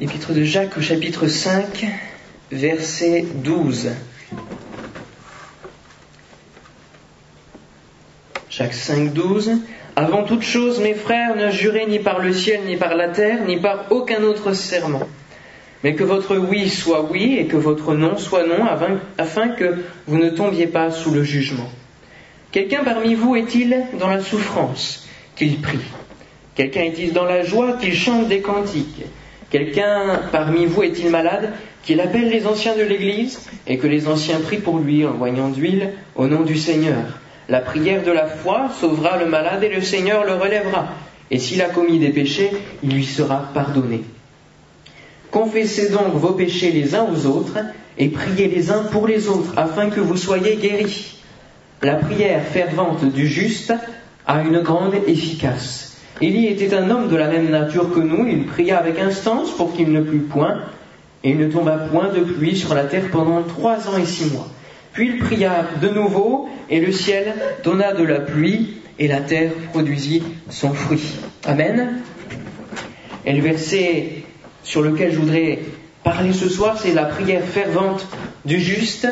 Épître de Jacques au chapitre 5, verset 12. Jacques 5, 12. Avant toute chose, mes frères, ne jurez ni par le ciel, ni par la terre, ni par aucun autre serment, mais que votre oui soit oui et que votre non soit non, afin que vous ne tombiez pas sous le jugement. Quelqu'un parmi vous est-il dans la souffrance qu'il prie? Quelqu'un est-il dans la joie qu'il chante des cantiques? Quelqu'un parmi vous est-il malade qu'il appelle les anciens de l'Église et que les anciens prient pour lui en voyant d'huile au nom du Seigneur? La prière de la foi sauvera le malade et le Seigneur le relèvera. Et s'il a commis des péchés, il lui sera pardonné. Confessez donc vos péchés les uns aux autres et priez les uns pour les autres afin que vous soyez guéris. La prière fervente du juste a une grande efficace. Élie était un homme de la même nature que nous, il pria avec instance pour qu'il ne plût point, et il ne tomba point de pluie sur la terre pendant trois ans et six mois. Puis il pria de nouveau, et le ciel donna de la pluie, et la terre produisit son fruit. Amen. Et le verset sur lequel je voudrais parler ce soir, c'est la prière fervente du juste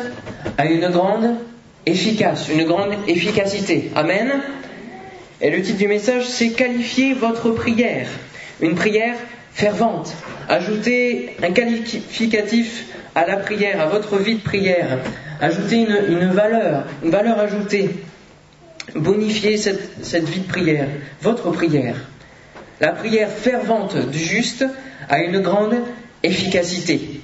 à une grande efficace, une grande efficacité. Amen. Et le titre du message, c'est Qualifier votre prière. Une prière fervente. Ajoutez un qualificatif à la prière, à votre vie de prière. Ajoutez une, valeur, une valeur ajoutée. Bonifiez cette, cette vie de prière, votre prière. La prière fervente du juste a une grande efficacité.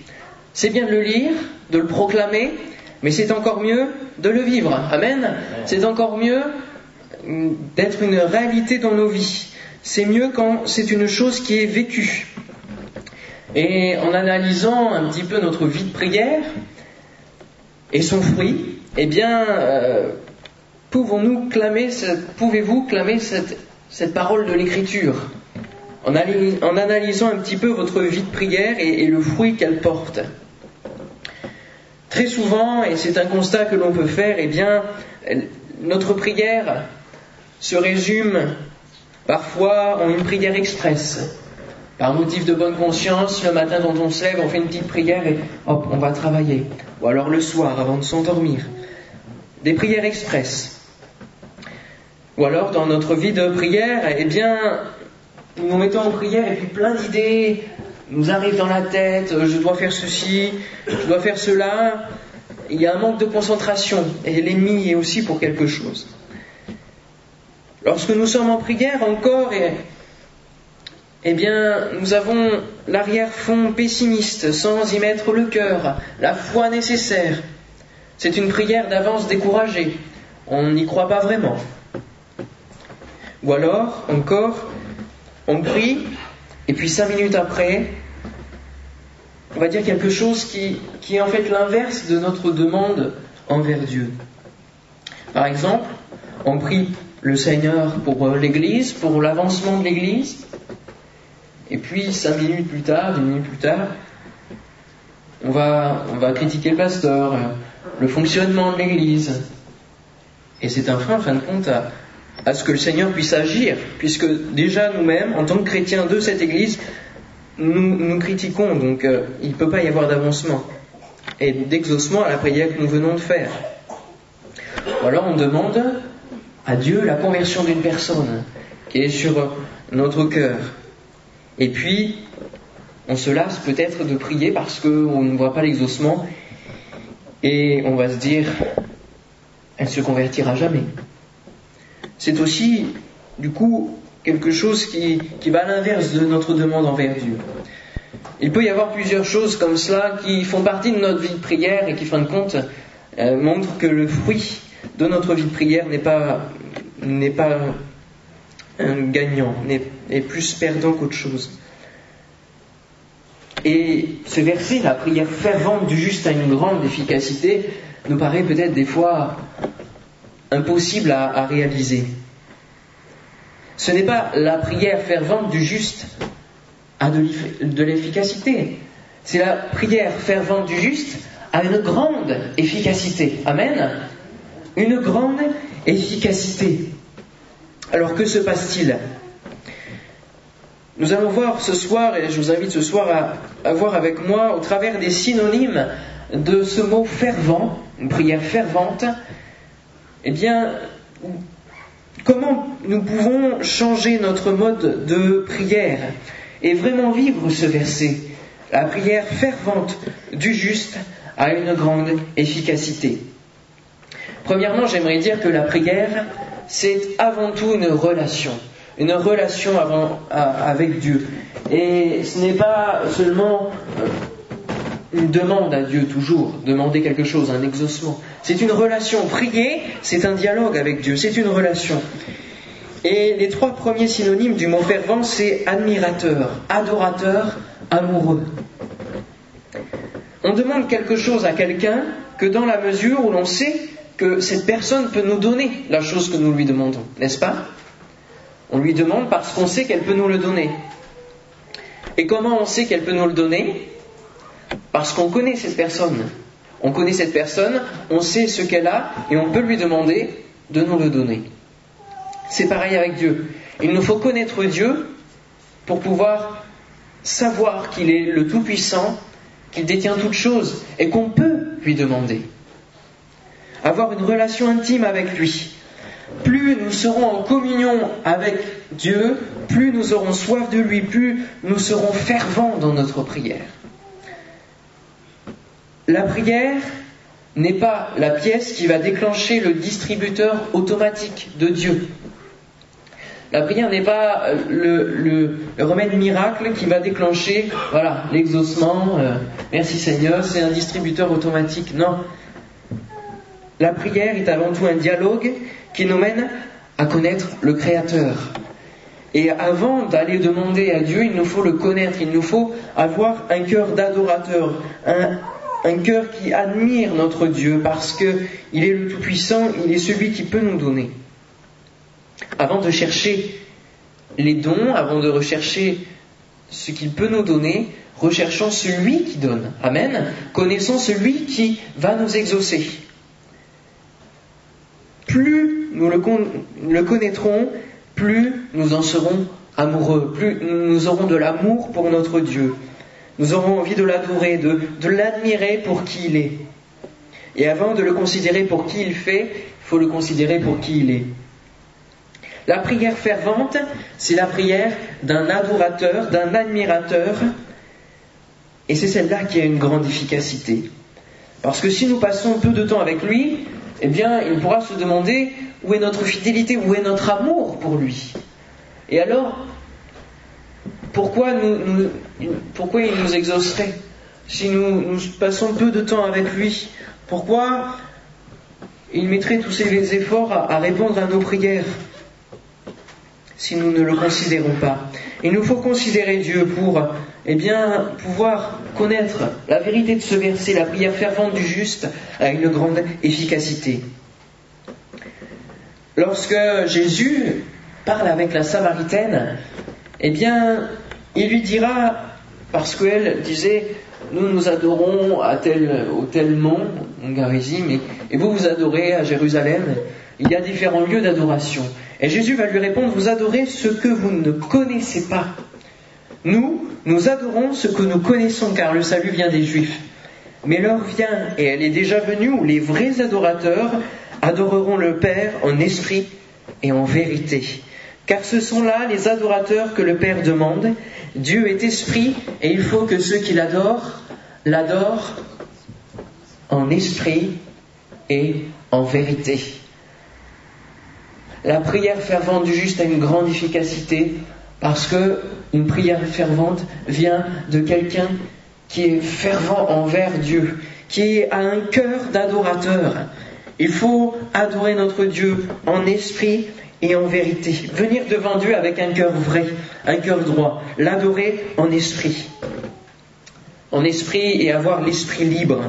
C'est bien de le lire, de le proclamer, mais c'est encore mieux de le vivre. Amen. C'est encore mieux d'être une réalité dans nos vies. C'est mieux quand c'est une chose qui est vécue. Et en analysant un petit peu notre vie de prière et son fruit, eh bien, euh, pouvons-nous clamer, pouvez-vous clamer cette, parole de l'Écriture en, en, analysant un petit peu votre vie de prière et, et le fruit qu'elle porte? Très souvent, et c'est un constat que l'on peut faire, eh bien, notre prière se résume parfois en une prière express. Par motif de bonne conscience, le matin dont on se lève, on fait une petite prière et hop, on va travailler. Ou alors le soir avant de s'endormir. Des prières express. Ou alors dans notre vie de prière, eh bien, nous nous mettons en prière et puis plein d'idées nous arrivent dans la tête, je dois faire ceci, je dois faire cela. Il y a un manque de concentration et l'ennemi est aussi pour quelque chose. Lorsque nous sommes en prière encore, eh bien, nous avons l'arrière-fond pessimiste, sans y mettre le cœur, la foi nécessaire. C'est une prière d'avance découragée. On n'y croit pas vraiment. Ou alors, encore, on prie, et puis cinq minutes après, on va dire quelque chose qui est en fait l'inverse de notre demande envers Dieu. Par exemple, on prie le Seigneur pour euh, l'Église, pour l'avancement de l'Église. Et puis, cinq minutes plus tard, dix minutes plus tard, on va, on va critiquer le pasteur, euh, le fonctionnement de l'Église. Et c'est un frein, en fin de compte, à, ce que le Seigneur puisse agir, puisque déjà nous-mêmes, en tant que chrétiens de cette Église, nous, nous critiquons, donc euh, il ne peut pas y avoir d'avancement et d'exaucement à la prière que nous venons de faire. Ou alors on demande à Dieu la conversion d'une personne qui est sur notre cœur. Et puis, on se lasse peut-être de prier parce qu'on ne voit pas l'exaucement et on va se dire, elle se convertira jamais. C'est aussi, du coup, quelque chose qui, qui va à l'inverse de notre demande envers Dieu. Il peut y avoir plusieurs choses comme cela qui font partie de notre vie de prière et qui, fin de compte, euh, montrent que le fruit de notre vie de prière n'est pas, n'est pas un gagnant, n'est, plus perdant qu'autre chose. Et ce verset, la prière fervente du juste a une grande efficacité, nous paraît peut-être des fois impossible à, à réaliser. Ce n'est pas la prière fervente du juste a de l'efficacité. C'est la prière fervente du juste a une grande efficacité. Amen une grande efficacité. Alors que se passe-t-il? Nous allons voir ce soir, et je vous invite ce soir à, voir avec moi, au travers des synonymes de ce mot fervent, une prière fervente, eh bien, comment nous pouvons changer notre mode de prière et vraiment vivre ce verset. La prière fervente du juste a une grande efficacité? Premièrement, j'aimerais dire que la prière, c'est avant tout une relation, une relation avec Dieu. Et ce n'est pas seulement euh, une demande à Dieu toujours, demander quelque chose, un exaucement. C'est une relation. Prier, c'est un dialogue avec Dieu, c'est une relation. Et les trois premiers synonymes du mot fervent, c'est admirateur, adorateur, amoureux. On demande quelque chose à quelqu'un que dans la mesure où l'on sait cette personne peut nous donner la chose que nous lui demandons, n'est-ce pas? On lui demande parce qu'on sait qu'elle peut nous le donner. Et comment on sait qu'elle peut nous le donner? Parce qu'on connaît cette personne. On connaît cette personne, on sait ce qu'elle a et on peut lui demander de nous le donner. C'est pareil avec Dieu. Il nous faut connaître Dieu pour pouvoir savoir qu'il est le Tout-Puissant, qu'il détient toutes choses et qu'on peut lui demander. Avoir une relation intime avec lui. Plus nous serons en communion avec Dieu, plus nous aurons soif de lui, plus nous serons fervents dans notre prière. La prière n'est pas la pièce qui va déclencher le distributeur automatique de Dieu. La prière n'est pas le, remède miracle qui va déclencher, voilà, l'exaucement. Euh, merci Seigneur, c'est un distributeur automatique. Non. La prière est avant tout un dialogue qui nous mène à connaître le Créateur. Et avant d'aller demander à Dieu, il nous faut le connaître, il nous faut avoir un cœur d'adorateur, un, cœur qui admire notre Dieu parce qu'il est le Tout-Puissant, il est celui qui peut nous donner avant de chercher les dons, avant de rechercher ce qu'il peut nous donner, recherchons celui qui donne. Amen. Connaissons celui qui va nous exaucer. Plus nous le, connaîtrons, plus nous en serons amoureux, plus nous aurons de l'amour pour notre Dieu. Nous aurons envie de l'adorer, de l'admirer pour qui il est. Et avant de le considérer pour qui il fait, il faut le considérer pour qui il est. La prière fervente, c'est la prière d'un adorateur, d'un admirateur, et c'est celle-là qui a une grande efficacité. Parce que si nous passons peu de temps avec lui, eh bien, il pourra se demander où est notre fidélité, où est notre amour pour lui. Et alors, pourquoi, il nous exaucerait si nous, passons peu de temps avec lui? Pourquoi il mettrait tous ses efforts à répondre à nos prières si nous ne le considérons pas? Il nous faut considérer Dieu pour eh bien, pouvoir connaître la vérité de ce verset. La prière fervente du juste a une grande efficacité. Lorsque Jésus parle avec la Samaritaine, eh bien, il lui dira, parce qu'elle disait, nous nous adorons à tel, au tel mont, Garizim, et vous vous adorez à Jérusalem. Il y a différents lieux d'adoration. Et Jésus va lui répondre, vous adorez ce que vous ne connaissez pas. Nous, nous adorons ce que nous connaissons, car le salut vient des Juifs. Mais l'heure vient, et elle est déjà venue, où les vrais adorateurs adoreront le Père en esprit et en vérité. Car ce sont là les adorateurs que le Père demande. Dieu est esprit, et il faut que ceux qui l'adorent l'adorent en esprit et en vérité. La prière fervente du juste a une grande efficacité parce que une prière fervente vient de quelqu'un qui est fervent envers Dieu, qui a un cœur d'adorateur. Il faut adorer notre Dieu en esprit et en vérité. Venir devant Dieu avec un cœur vrai, un cœur droit. L'adorer en esprit. En esprit et avoir l'esprit libre.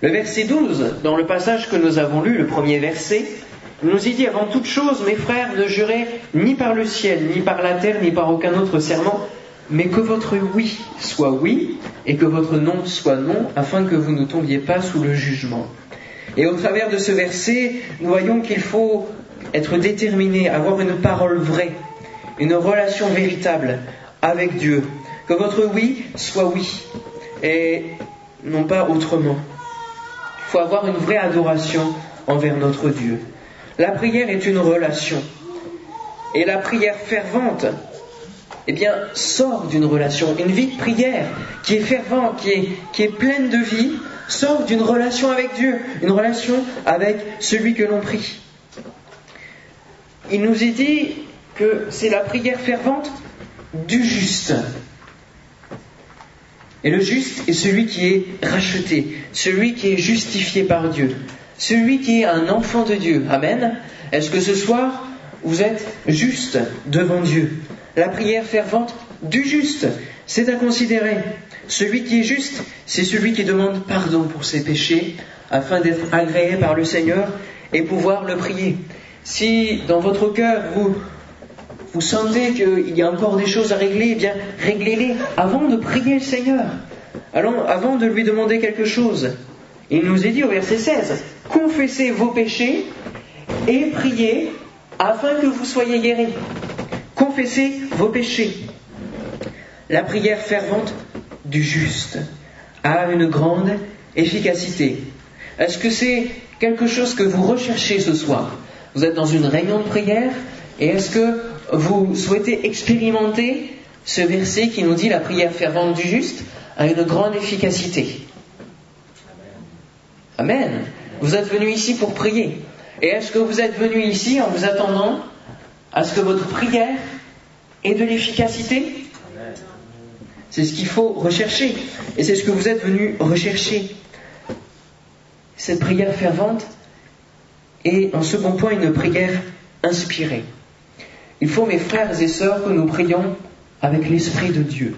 Le verset 12, dans le passage que nous avons lu, le premier verset, nous y dit avant toute chose, mes frères, ne jurez ni par le ciel, ni par la terre, ni par aucun autre serment, mais que votre oui soit oui et que votre non soit non, afin que vous ne tombiez pas sous le jugement. Et au travers de ce verset, nous voyons qu'il faut être déterminé, avoir une parole vraie. une relation véritable avec Dieu. Que votre oui soit oui et non pas autrement. Il faut avoir une vraie adoration envers notre Dieu. La prière est une relation. Et la prière fervente, eh bien, sort d'une relation. Une vie de prière qui est fervente, qui est, qui est pleine de vie, sort d'une relation avec Dieu, une relation avec celui que l'on prie. Il nous est dit que c'est la prière fervente du juste. Et le juste est celui qui est racheté, celui qui est justifié par Dieu, celui qui est un enfant de Dieu. Amen. Est-ce que ce soir, vous êtes juste devant Dieu? La prière fervente du juste, c'est à considérer. Celui qui est juste, c'est celui qui demande pardon pour ses péchés afin d'être agréé par le Seigneur et pouvoir le prier. Si dans votre cœur vous sentez qu'il y a encore des choses à régler, eh bien réglez-les avant de prier le Seigneur. Avant de lui demander quelque chose. Il nous est dit au verset 16, confessez vos péchés et priez afin que vous soyez guéris. Confessez vos péchés. La prière fervente du juste a une grande efficacité. Est-ce que c'est quelque chose que vous recherchez ce soir? Vous êtes dans une réunion de prière et est-ce que vous souhaitez expérimenter ce verset qui nous dit la prière fervente du juste a une grande efficacité? Amen. Vous êtes venu ici pour prier. Et est-ce que vous êtes venu ici en vous attendant à ce que votre prière ait de l'efficacité? C'est ce qu'il faut rechercher. Et c'est ce que vous êtes venu rechercher. Cette prière fervente est, en second point, une prière inspirée. Il faut, mes frères et sœurs, que nous prions avec l'Esprit de Dieu,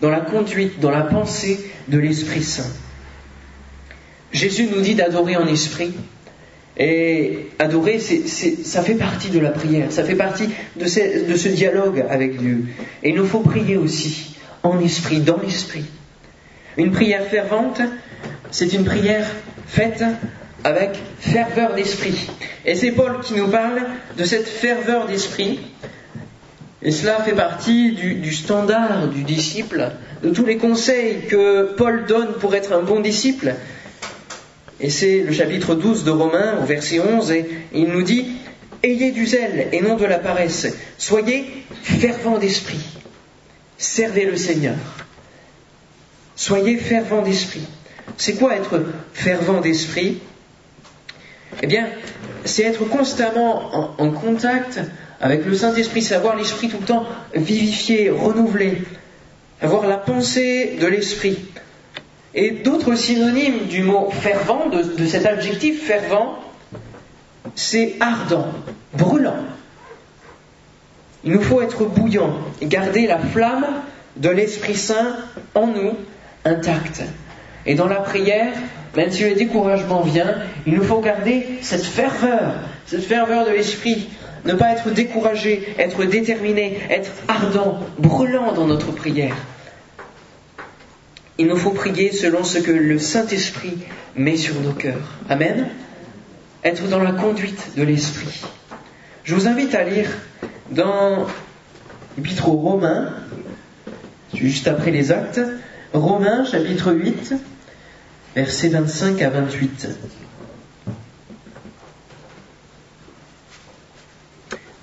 dans la conduite, dans la pensée de l'Esprit Saint. Jésus nous dit d'adorer en esprit, et adorer, ça fait partie de la prière, ça fait partie de ce, dialogue avec Dieu. Et il nous faut prier aussi en esprit, dans l'esprit. Une prière fervente, c'est une prière faite avec ferveur d'esprit. Et c'est Paul qui nous parle de cette ferveur d'esprit. Et cela fait partie du, standard du disciple, de tous les conseils que Paul donne pour être un bon disciple. Et c'est le chapitre 12 de Romains, au verset 11, et il nous dit Ayez du zèle et non de la paresse. Soyez fervents d'esprit. Servez le Seigneur. Soyez fervents d'esprit. C'est quoi être fervent d'esprit? Eh bien, c'est être constamment en, contact avec le Saint-Esprit, savoir l'Esprit tout le temps vivifié, renouvelé, avoir la pensée de l'Esprit. Et d'autres synonymes du mot fervent, de, cet adjectif fervent, c'est ardent, brûlant. Il nous faut être bouillant garder la flamme de l'Esprit Saint en nous intacte. Et dans la prière, même si le découragement vient, il nous faut garder cette ferveur, cette ferveur de l'Esprit, ne pas être découragé, être déterminé, être ardent, brûlant dans notre prière. Il nous faut prier selon ce que le Saint-Esprit met sur nos cœurs. Amen. Être dans la conduite de l'Esprit. Je vous invite à lire dans l'Épître aux Romains, juste après les actes, Romains chapitre 8, versets 25 à 28.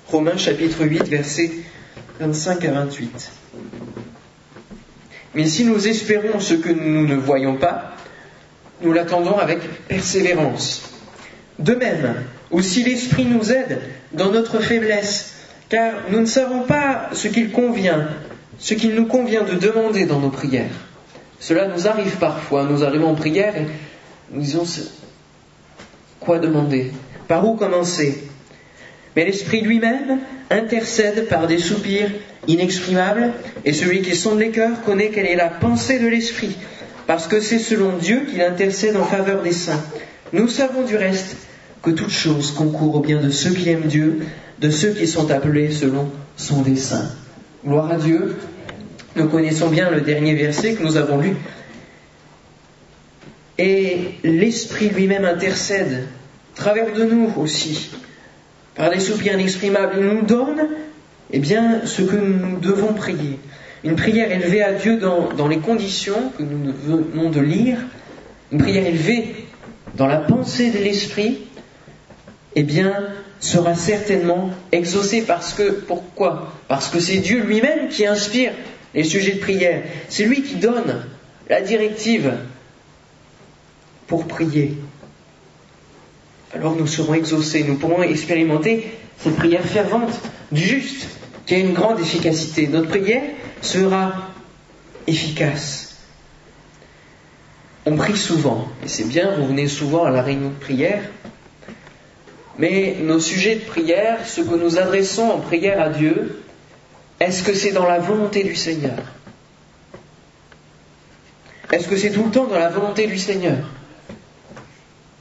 Romains chapitre 8, versets 25 à 28. Mais si nous espérons ce que nous ne voyons pas, nous l'attendons avec persévérance. De même, aussi l'Esprit nous aide dans notre faiblesse, car nous ne savons pas ce qu'il convient, ce qu'il nous convient de demander dans nos prières. Cela nous arrive parfois, nous arrivons en prière et nous disons quoi demander, par où commencer? Mais l'Esprit lui-même intercède par des soupirs inexprimables, et celui qui sonde les cœurs connaît quelle est la pensée de l'Esprit, parce que c'est selon Dieu qu'il intercède en faveur des saints. Nous savons du reste que toute chose concourt au bien de ceux qui aiment Dieu, de ceux qui sont appelés selon son dessein. Gloire à Dieu. Nous connaissons bien le dernier verset que nous avons lu. Et l'Esprit lui-même intercède, travers de nous aussi, par des soupirs inexprimables. Il nous donne eh bien, ce que nous devons prier. Une prière élevée à Dieu dans, les conditions que nous venons de lire, une prière élevée dans la pensée de l'Esprit, eh bien, sera certainement exaucée parce que, pourquoi? Parce que c'est Dieu lui-même qui inspire les sujets de prière. C'est lui qui donne la directive pour prier. Alors nous serons exaucés, nous pourrons expérimenter cette prière fervente du juste qui a une grande efficacité. Notre prière sera efficace. On prie souvent, et c'est bien, vous venez souvent à la réunion de prière, mais nos sujets de prière, ce que nous adressons en prière à Dieu, est-ce que c'est dans la volonté du Seigneur? Est-ce que c'est tout le temps dans la volonté du Seigneur?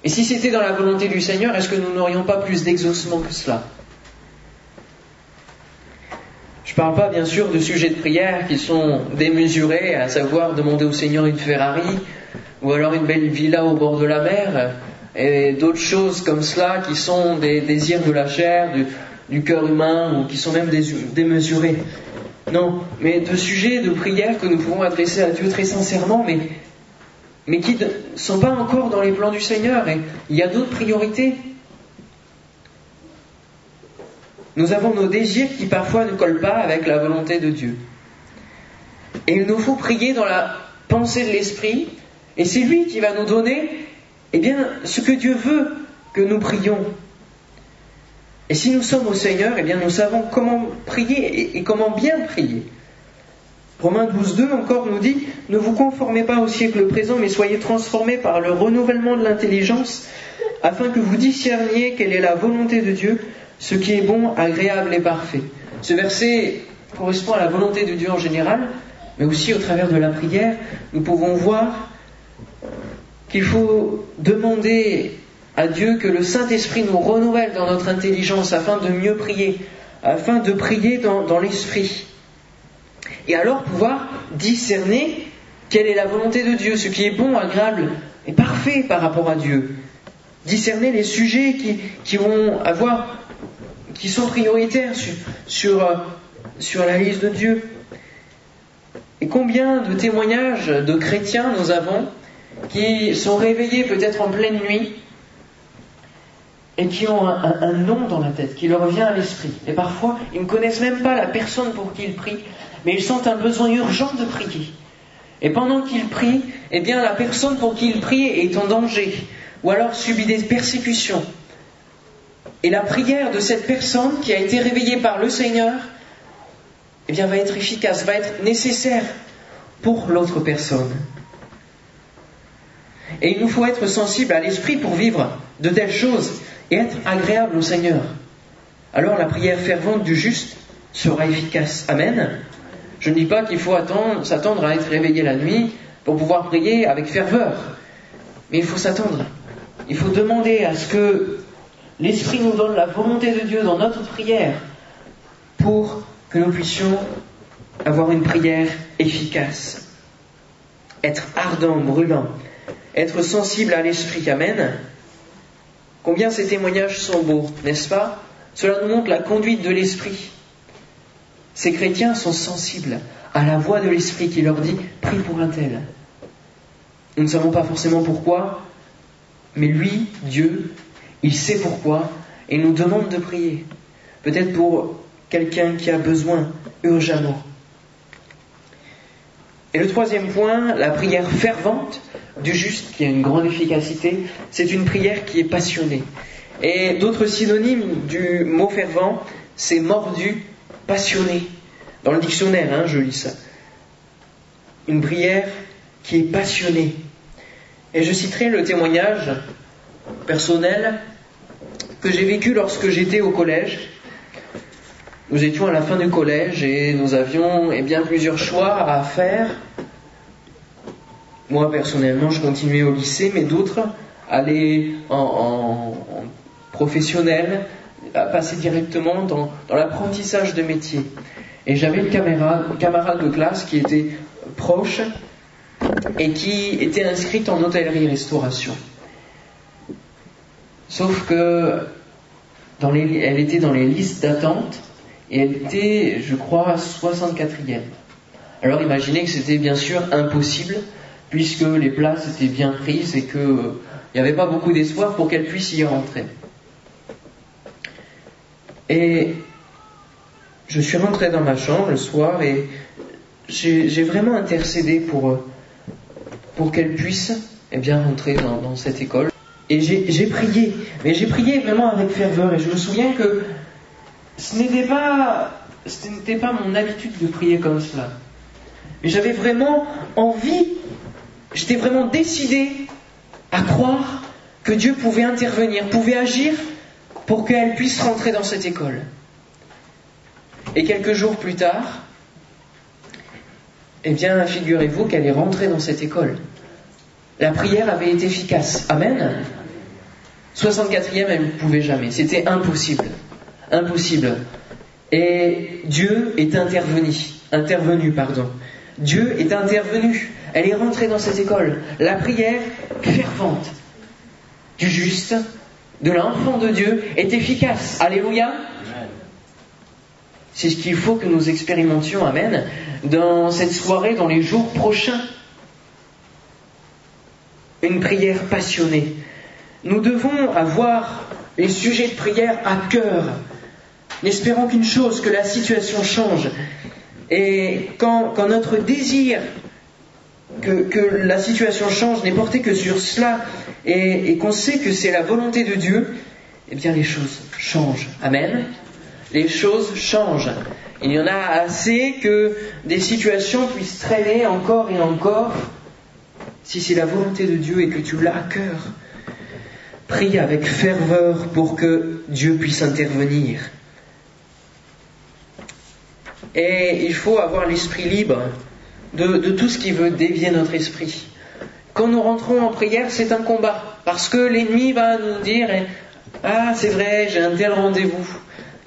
Et si c'était dans la volonté du Seigneur, est-ce que nous n'aurions pas plus d'exaucement que cela? Je ne parle pas bien sûr de sujets de prière qui sont démesurés, à savoir demander au Seigneur une Ferrari ou alors une belle villa au bord de la mer et d'autres choses comme cela qui sont des désirs de la chair, du, cœur humain ou qui sont même démesurés. Non, mais de sujets de prière que nous pouvons adresser à Dieu très sincèrement, mais, mais qui ne sont pas encore dans les plans du Seigneur. Et il y a d'autres priorités. Nous avons nos désirs qui parfois ne collent pas avec la volonté de Dieu. Et il nous faut prier dans la pensée de l'Esprit, et c'est lui qui va nous donner, eh bien, ce que Dieu veut que nous prions. Et si nous sommes au Seigneur, eh bien, nous savons comment prier et, comment bien prier. Romains 12.2 encore nous dit, ne vous conformez pas au siècle présent, mais soyez transformés par le renouvellement de l'intelligence, afin que vous discerniez quelle est la volonté de Dieu, ce qui est bon, agréable et parfait. Ce verset correspond à la volonté de Dieu en général, mais aussi au travers de la prière, nous pouvons voir qu'il faut demander à Dieu que le Saint-Esprit nous renouvelle dans notre intelligence afin de mieux prier, afin de prier dans, dans l'Esprit. Et alors pouvoir discerner quelle est la volonté de Dieu, ce qui est bon, agréable et parfait par rapport à Dieu. Discerner les sujets qui, qui vont avoir qui sont prioritaires sur, euh, sur, la liste de Dieu. Et combien de témoignages de chrétiens nous avons qui sont réveillés peut-être en pleine nuit et qui ont un, nom dans la tête, qui leur vient à l'esprit. Et parfois, ils ne connaissent même pas la personne pour qui ils prient, mais ils sentent un besoin urgent de prier. Et pendant qu'ils prient, eh bien, la personne pour qui ils prient est en danger, ou alors subit des persécutions, et la prière de cette personne qui a été réveillée par le Seigneur, eh bien, va être efficace, va être nécessaire pour l'autre personne. Et il nous faut être sensible à l'esprit pour vivre de telles choses et être agréable au Seigneur. Alors la prière fervente du juste sera efficace. Amen. Je ne dis pas qu'il faut s'attendre à être réveillé la nuit pour pouvoir prier avec ferveur. Mais il faut s'attendre. Il faut demander à ce que l'Esprit nous donne la volonté de Dieu dans notre prière pour que nous puissions avoir une prière efficace. Être ardent, brûlant, être sensible à l'Esprit. Amen. Combien ces témoignages sont beaux, n'est-ce pas? Cela nous montre la conduite de l'Esprit. Ces chrétiens sont sensibles à la voix de l'Esprit qui leur dit Prie pour un tel. Nous ne savons pas forcément pourquoi, mais lui, Dieu, il sait pourquoi et nous demande de prier. Peut-être pour quelqu'un qui a besoin urgemment. Et le troisième point, la prière fervente du juste qui a une grande efficacité, c'est une prière qui est passionnée. Et d'autres synonymes du mot fervent, c'est mordu, passionné. Dans le dictionnaire, hein, je lis ça. Une prière qui est passionnée. Et je citerai le témoignage personnel que j'ai vécu lorsque j'étais au collège. Nous étions à la fin du collège et nous avions eh bien, plusieurs choix à faire. Moi, personnellement, je continuais au lycée, mais d'autres allaient en, professionnel, à passer directement dans, l'apprentissage de métier. Et j'avais une camarade, camarade de classe qui était proche et qui était inscrite en hôtellerie-restauration. Sauf que était dans les listes d'attente et elle était, je crois, 64e. Alors imaginez que c'était bien sûr impossible, puisque les places étaient bien prises et qu'il n'y avait pas beaucoup d'espoir pour qu'elle puisse y rentrer. Et je suis rentré dans ma chambre le soir et j'ai vraiment intercédé pour, pour qu'elle puisse eh bien, rentrer dans, cette école. Et j'ai prié, mais j'ai prié vraiment avec ferveur. Et je me souviens que ce n'était pas, ce n'était pas mon habitude de prier comme cela. Mais j'avais vraiment envie, j'étais vraiment décidé à croire que Dieu pouvait intervenir, pouvait agir pour qu'elle puisse rentrer dans cette école. Et quelques jours plus tard, eh bien, figurez-vous qu'elle est rentrée dans cette école. La prière avait été efficace. Amen. 64e, elle ne pouvait jamais. C'était impossible. Impossible. Et Dieu est intervenu. Intervenu, pardon. Dieu est intervenu. Elle est rentrée dans cette école. La prière fervente du juste, de l'enfant de Dieu, est efficace. Alléluia. C'est ce qu'il faut que nous expérimentions, Amen, dans cette soirée, dans les jours prochains. Une prière passionnée. Nous devons avoir les sujets de prière à cœur, n'espérant qu'une chose, que la situation change. Et quand, notre désir que, la situation change n'est porté que sur cela et, et qu'on sait que c'est la volonté de Dieu, eh bien les choses changent. Amen les choses changent. Il y en a assez que des situations puissent traîner encore et encore. Si c'est la volonté de Dieu et que tu l'as à cœur, prie avec ferveur pour que Dieu puisse intervenir. Et il faut avoir l'esprit libre de, tout ce qui veut dévier notre esprit. Quand nous rentrons en prière, c'est un combat, parce que l'ennemi va nous dire Ah, c'est vrai, j'ai un tel rendez-vous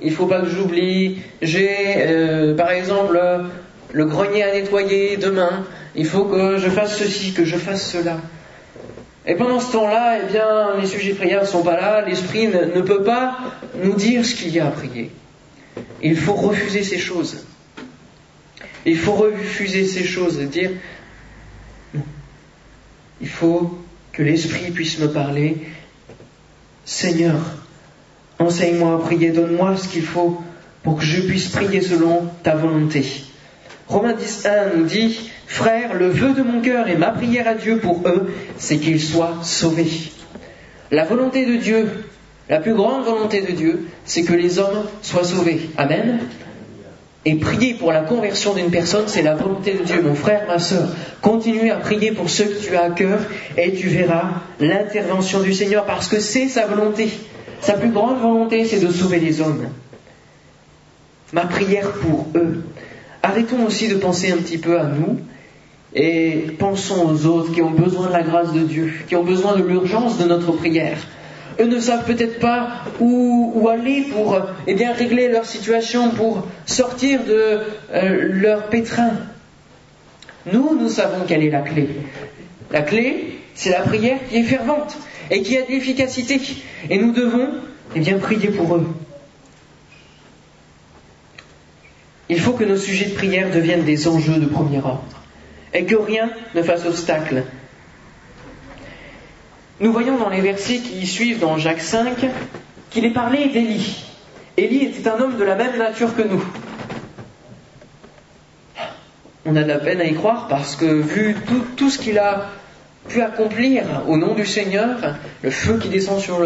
il faut pas que j'oublie, j'ai euh, par exemple le grenier à nettoyer demain, il faut que je fasse ceci, que je fasse cela. Et pendant ce temps-là, eh bien, les sujets de prière ne sont pas là, l'esprit ne, peut pas nous dire ce qu'il y a à prier. Il faut refuser ces choses. Il faut refuser ces choses et dire. Il faut que l'esprit puisse me parler. Seigneur, Enseigne-moi à prier, donne-moi ce qu'il faut pour que je puisse prier selon ta volonté. Romains 10.1 nous dit, Frère, le vœu de mon cœur et ma prière à Dieu pour eux, c'est qu'ils soient sauvés. La volonté de Dieu, la plus grande volonté de Dieu, c'est que les hommes soient sauvés. Amen. Et prier pour la conversion d'une personne, c'est la volonté de Dieu. Mon frère, ma soeur, continue à prier pour ceux que tu as à cœur et tu verras l'intervention du Seigneur parce que c'est sa volonté. Sa plus grande volonté, c'est de sauver les hommes. Ma prière pour eux. Arrêtons aussi de penser un petit peu à nous et pensons aux autres qui ont besoin de la grâce de Dieu, qui ont besoin de l'urgence de notre prière. Eux ne savent peut-être pas où, aller pour eh régler leur situation, pour sortir de euh, leur pétrin. Nous, nous savons quelle est la clé. La clé, c'est la prière qui est fervente et qui a de l'efficacité. Et nous devons eh prier pour eux. Il faut que nos sujets de prière deviennent des enjeux de premier ordre et que rien ne fasse obstacle. Nous voyons dans les versets qui suivent dans Jacques 5 qu'il est parlé d'Élie. Élie était un homme de la même nature que nous. On a de la peine à y croire parce que vu tout, tout ce qu'il a pu accomplir au nom du Seigneur, le feu qui descend sur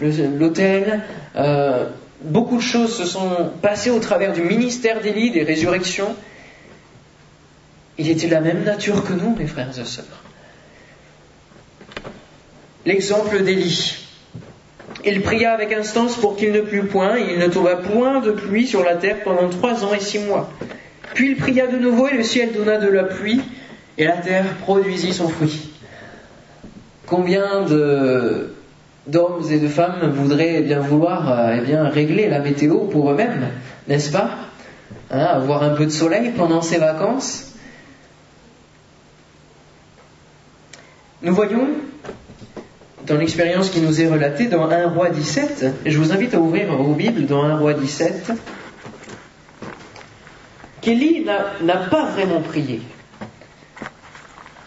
l'autel. Euh, beaucoup de choses se sont passées au travers du ministère d'Élie, des résurrections. Il était de la même nature que nous, mes frères et sœurs. L'exemple d'Élie. Il pria avec instance pour qu'il ne plût point, et il ne tomba point de pluie sur la terre pendant trois ans et six mois. Puis il pria de nouveau, et le ciel donna de la pluie, et la terre produisit son fruit. Combien d'hommes et de femmes voudraient bien vouloir euh, eh bien régler la météo pour eux-mêmes, n'est-ce pas? Hein, Avoir un peu de soleil pendant ces vacances. Nous voyons dans l'expérience qui nous est relatée dans 1 roi 17, et je vous invite à ouvrir vos Bibles dans 1 roi 17. qu'Élie n'a pas vraiment prié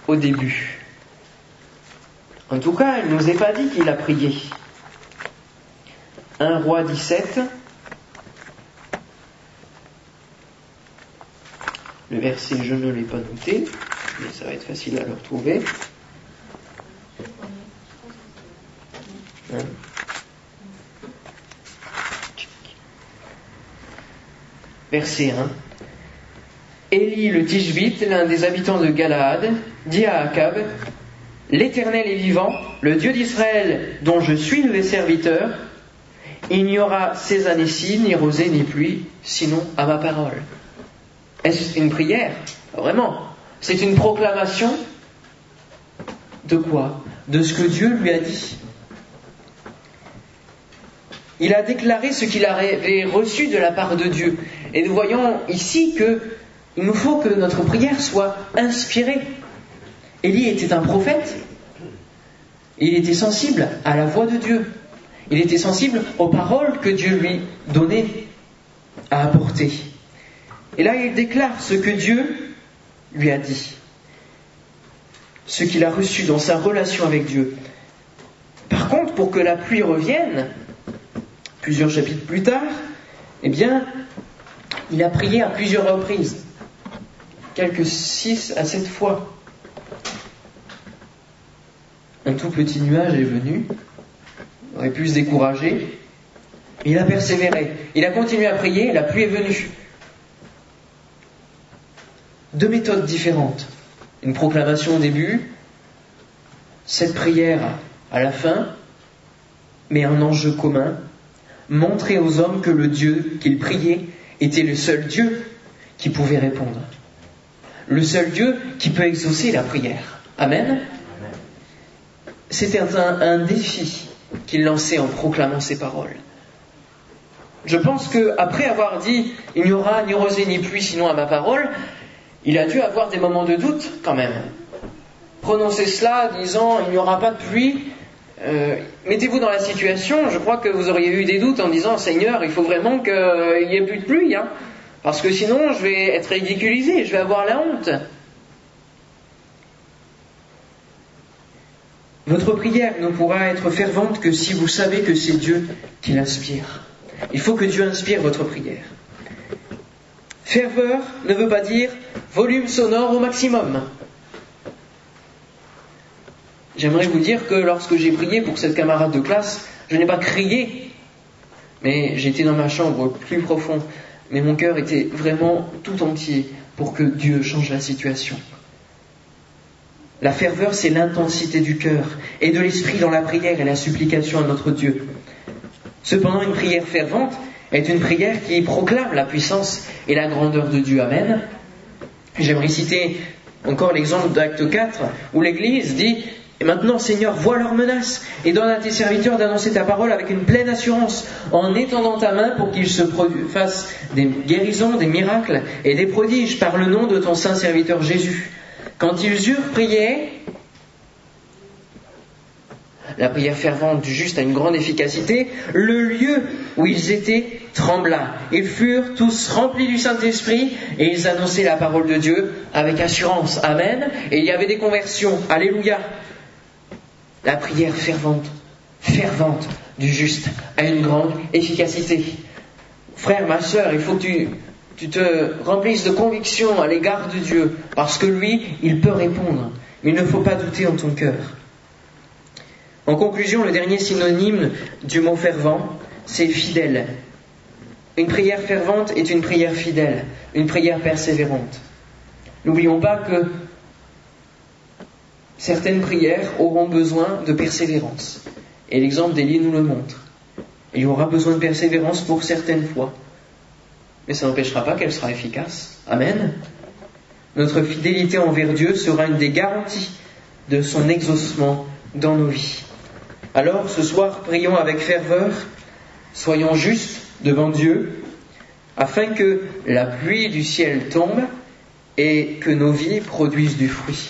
au début. En tout cas, il ne nous est pas dit qu'il a prié. 1 roi 17, le verset je ne l'ai pas noté, mais ça va être facile à le retrouver. Hein? Verset 1. Élie le Tishbite, l'un des habitants de Galaad, dit à Akab L'Éternel est vivant, le Dieu d'Israël, dont je suis le serviteur, il n'y aura ces années-ci ni rosée ni pluie, sinon à ma parole. Est-ce une prière? Vraiment. C'est une proclamation de quoi? De ce que Dieu lui a dit. Il a déclaré ce qu'il avait reçu de la part de Dieu. Et nous voyons ici que il nous faut que notre prière soit inspirée. Élie était un prophète. Il était sensible à la voix de Dieu. Il était sensible aux paroles que Dieu lui donnait à apporter. Et là, il déclare ce que Dieu lui a dit, ce qu'il a reçu dans sa relation avec Dieu. Par contre, pour que la pluie revienne, plusieurs chapitres plus tard, eh bien, il a prié à plusieurs reprises, quelques six à sept fois. Un tout petit nuage est venu, aurait pu se décourager. Il a persévéré. Il a continué à prier, la pluie est venue. Deux méthodes différentes. Une proclamation au début, cette prière à la fin, mais un enjeu commun, montrer aux hommes que le Dieu qu'il priait était le seul Dieu qui pouvait répondre. Le seul Dieu qui peut exaucer la prière. Amen. C'était un, défi qu'il lançait en proclamant ces paroles. Je pense qu'après avoir dit il n'y aura ni rosée ni pluie sinon à ma parole, il a dû avoir des moments de doute quand même. Prononcer cela disant il n'y aura pas de pluie, euh, mettez-vous dans la situation, je crois que vous auriez eu des doutes en disant Seigneur, il faut vraiment qu'il n'y ait plus de pluie, hein, parce que sinon je vais être ridiculisé, je vais avoir la honte. Votre prière ne pourra être fervente que si vous savez que c'est Dieu qui l'inspire. Il faut que Dieu inspire votre prière. Ferveur ne veut pas dire volume sonore au maximum. J'aimerais vous dire que lorsque j'ai prié pour cette camarade de classe, je n'ai pas crié, mais j'étais dans ma chambre plus profond, mais mon cœur était vraiment tout entier pour que Dieu change la situation. La ferveur, c'est l'intensité du cœur et de l'esprit dans la prière et la supplication à notre Dieu. Cependant, une prière fervente est une prière qui proclame la puissance et la grandeur de Dieu. Amen. J'aimerais citer encore l'exemple d'Acte 4 où l'Église dit et maintenant, Seigneur, vois leurs menaces et donne à tes serviteurs d'annoncer ta parole avec une pleine assurance, en étendant ta main pour qu'ils se fassent des guérisons, des miracles et des prodiges par le nom de ton saint serviteur Jésus. Quand ils eurent prié, la prière fervente du juste a une grande efficacité, le lieu où ils étaient trembla. Ils furent tous remplis du Saint-Esprit et ils annonçaient la parole de Dieu avec assurance. Amen. Et il y avait des conversions. Alléluia. La prière fervente, fervente du juste a une grande efficacité. Frère, ma soeur, il faut que tu, tu te remplisses de conviction à l'égard de Dieu, parce que lui, il peut répondre. Il ne faut pas douter en ton cœur. En conclusion, le dernier synonyme du mot fervent, c'est fidèle. Une prière fervente est une prière fidèle, une prière persévérante. N'oublions pas que certaines prières auront besoin de persévérance. Et l'exemple d'Élie nous le montre. Il y aura besoin de persévérance pour certaines fois. Mais ça n'empêchera pas qu'elle sera efficace. Amen. Notre fidélité envers Dieu sera une des garanties de son exaucement dans nos vies. Alors, ce soir, prions avec ferveur, soyons justes devant Dieu, afin que la pluie du ciel tombe et que nos vies produisent du fruit.